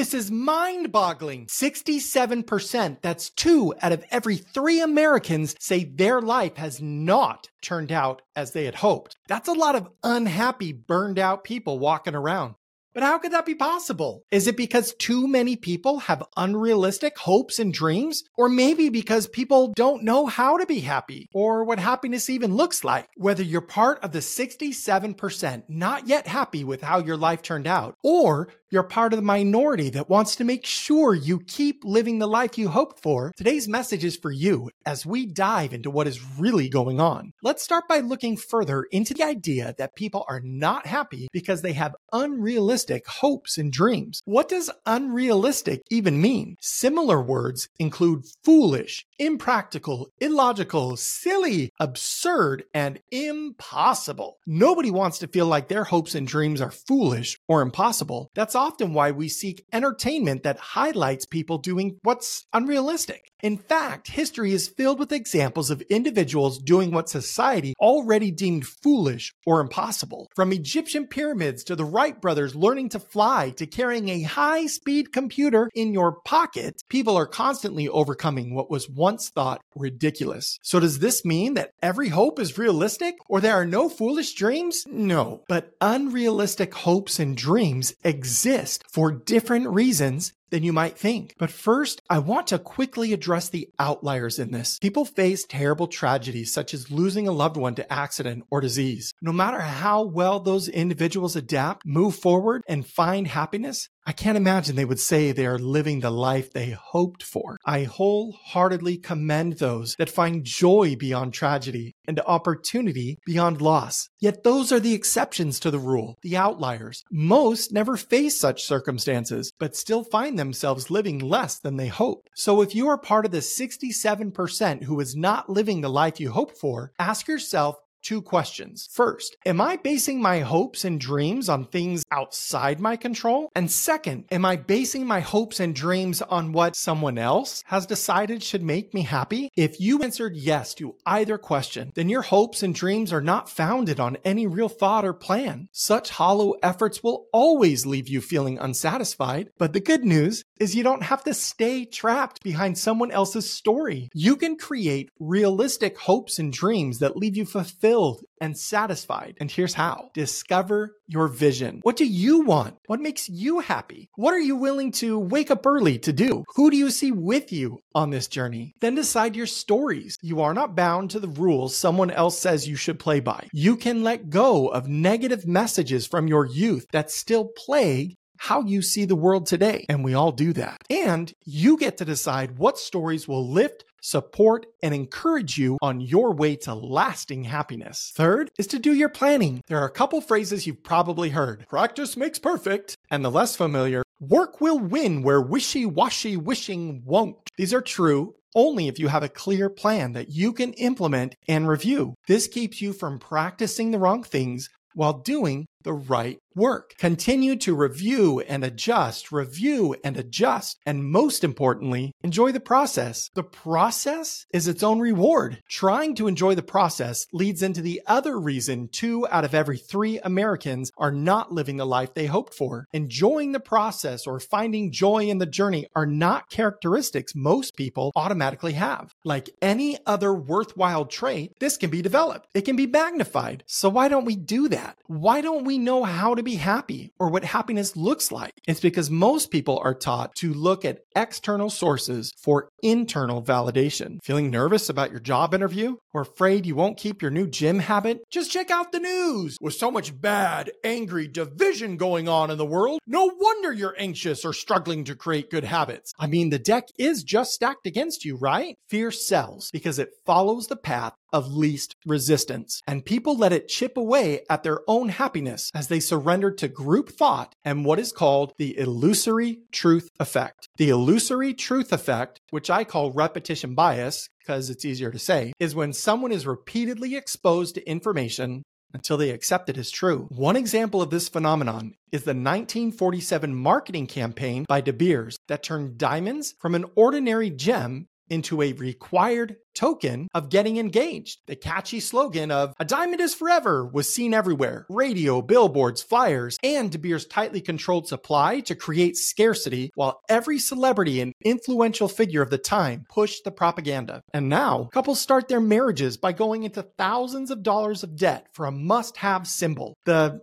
This is mind boggling. 67%, that's two out of every three Americans say their life has not turned out as they had hoped. That's a lot of unhappy, burned out people walking around. But how could that be possible? Is it because too many people have unrealistic hopes and dreams? Or maybe because people don't know how to be happy or what happiness even looks like? Whether you're part of the 67% not yet happy with how your life turned out, or you're part of the minority that wants to make sure you keep living the life you hoped for, today's message is for you as we dive into what is really going on. Let's start by looking further into the idea that people are not happy because they have unrealistic hopes and dreams. What does unrealistic even mean? Similar words include foolish, impractical, illogical, silly, absurd, and impossible. Nobody wants to feel like their hopes and dreams are foolish or impossible. That's often why we seek entertainment that highlights people doing what's unrealistic. In fact, history is filled with examples of individuals doing what society already deemed foolish or impossible. From Egyptian pyramids to the Wright brothers learning to fly to carrying a high speed computer in your pocket, people are constantly overcoming what was once thought ridiculous. So, does this mean that every hope is realistic or there are no foolish dreams? No, but unrealistic hopes and dreams exist for different reasons than you might think. But first, I want to quickly address the outliers in this. People face terrible tragedies such as losing a loved one to accident or disease. No matter how well those individuals adapt, move forward, and find happiness, I can't imagine they would say they are living the life they hoped for. I wholeheartedly commend those that find joy beyond tragedy and opportunity beyond loss. Yet those are the exceptions to the rule, the outliers. Most never face such circumstances, but still find themselves living less than they hoped. So if you are part of the 67% who is not living the life you hoped for, ask yourself two questions. First, am I basing my hopes and dreams on things outside my control? And second, am I basing my hopes and dreams on what someone else has decided should make me happy? If you answered yes to either question, then your hopes and dreams are not founded on any real thought or plan. Such hollow efforts will always leave you feeling unsatisfied. But the good news is you don't have to stay trapped behind someone else's story. You can create realistic hopes and dreams that leave you fulfilled and satisfied. And here's how discover your vision. What do you want? What makes you happy? What are you willing to wake up early to do? Who do you see with you on this journey? Then decide your stories. You are not bound to the rules someone else says you should play by. You can let go of negative messages from your youth that still plague how you see the world today. And we all do that. And you get to decide what stories will lift, support, and encourage you on your way to lasting happiness. Third is to do your planning. There are a couple phrases you've probably heard practice makes perfect, and the less familiar, work will win where wishy washy wishing won't. These are true only if you have a clear plan that you can implement and review. This keeps you from practicing the wrong things while doing the right work. Continue to review and adjust, review and adjust, and most importantly, enjoy the process. The process is its own reward. Trying to enjoy the process leads into the other reason two out of every three Americans are not living the life they hoped for. Enjoying the process or finding joy in the journey are not characteristics most people automatically have. Like any other worthwhile trait, this can be developed. It can be magnified. So why don't we do that? Why don't we know how to be happy or what happiness looks like. It's because most people are taught to look at external sources for internal validation. Feeling nervous about your job interview or afraid you won't keep your new gym habit? Just check out the news. With so much bad, angry division going on in the world, no wonder you're anxious or struggling to create good habits. I mean, the deck is just stacked against you, right? Fear sells because it follows the path of least resistance, and people let it chip away at their own happiness as they surrender to group thought and what is called the illusory truth effect. The illusory truth effect, which I call repetition bias because it's easier to say, is when someone is repeatedly exposed to information until they accept it as true. One example of this phenomenon is the 1947 marketing campaign by De Beers that turned diamonds from an ordinary gem into a required token of getting engaged. The catchy slogan of a diamond is forever was seen everywhere radio, billboards, flyers, and De Beers tightly controlled supply to create scarcity while every celebrity and influential figure of the time pushed the propaganda. And now, couples start their marriages by going into thousands of dollars of debt for a must have symbol. The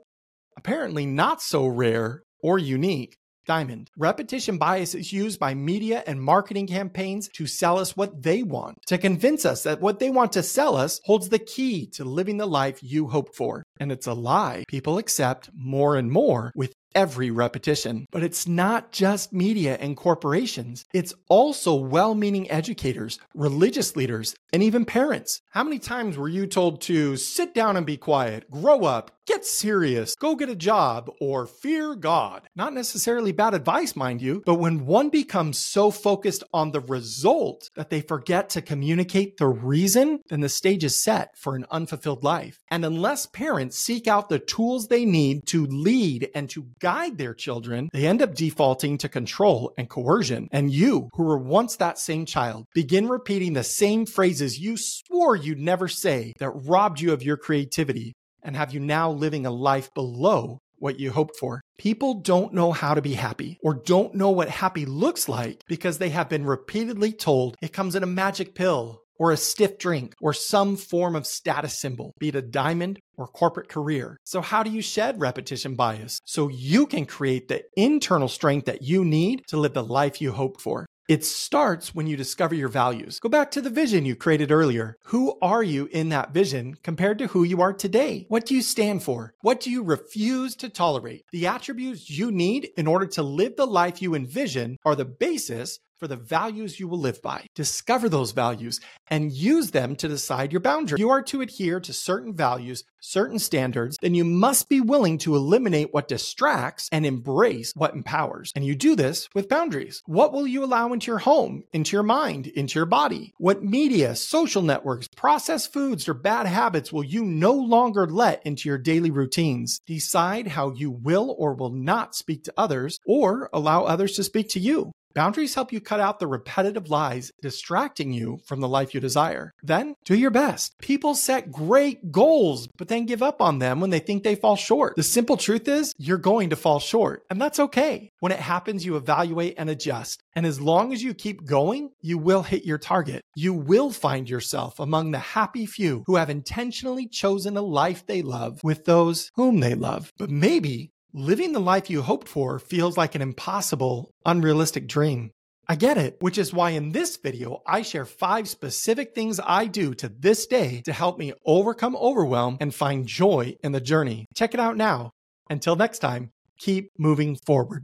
apparently not so rare or unique Diamond. Repetition bias is used by media and marketing campaigns to sell us what they want, to convince us that what they want to sell us holds the key to living the life you hope for. And it's a lie people accept more and more with every repetition. But it's not just media and corporations, it's also well meaning educators, religious leaders, and even parents. How many times were you told to sit down and be quiet, grow up, get serious, go get a job, or fear God? Not necessarily bad advice, mind you, but when one becomes so focused on the result that they forget to communicate the reason, then the stage is set for an unfulfilled life. And unless parents seek out the tools they need to lead and to guide their children, they end up defaulting to control and coercion. And you, who were once that same child, begin repeating the same phrases you swore you'd never say that robbed you of your creativity and have you now living a life below what you hoped for. People don't know how to be happy or don't know what happy looks like because they have been repeatedly told it comes in a magic pill or a stiff drink or some form of status symbol, be it a diamond or corporate career. So, how do you shed repetition bias so you can create the internal strength that you need to live the life you hoped for? It starts when you discover your values. Go back to the vision you created earlier. Who are you in that vision compared to who you are today? What do you stand for? What do you refuse to tolerate? The attributes you need in order to live the life you envision are the basis for the values you will live by. Discover those values and use them to decide your boundaries. You are to adhere to certain values, certain standards, then you must be willing to eliminate what distracts and embrace what empowers. And you do this with boundaries. What will you allow into your home, into your mind, into your body? What media, social networks, processed foods, or bad habits will you no longer let into your daily routines? Decide how you will or will not speak to others or allow others to speak to you. Boundaries help you cut out the repetitive lies distracting you from the life you desire. Then do your best. People set great goals, but then give up on them when they think they fall short. The simple truth is, you're going to fall short, and that's okay. When it happens, you evaluate and adjust. And as long as you keep going, you will hit your target. You will find yourself among the happy few who have intentionally chosen a life they love with those whom they love. But maybe living the life you hoped for feels like an impossible, unrealistic dream. I get it, which is why in this video, I share five specific things I do to this day to help me overcome overwhelm and find joy in the journey. Check it out now. Until next time, keep moving forward.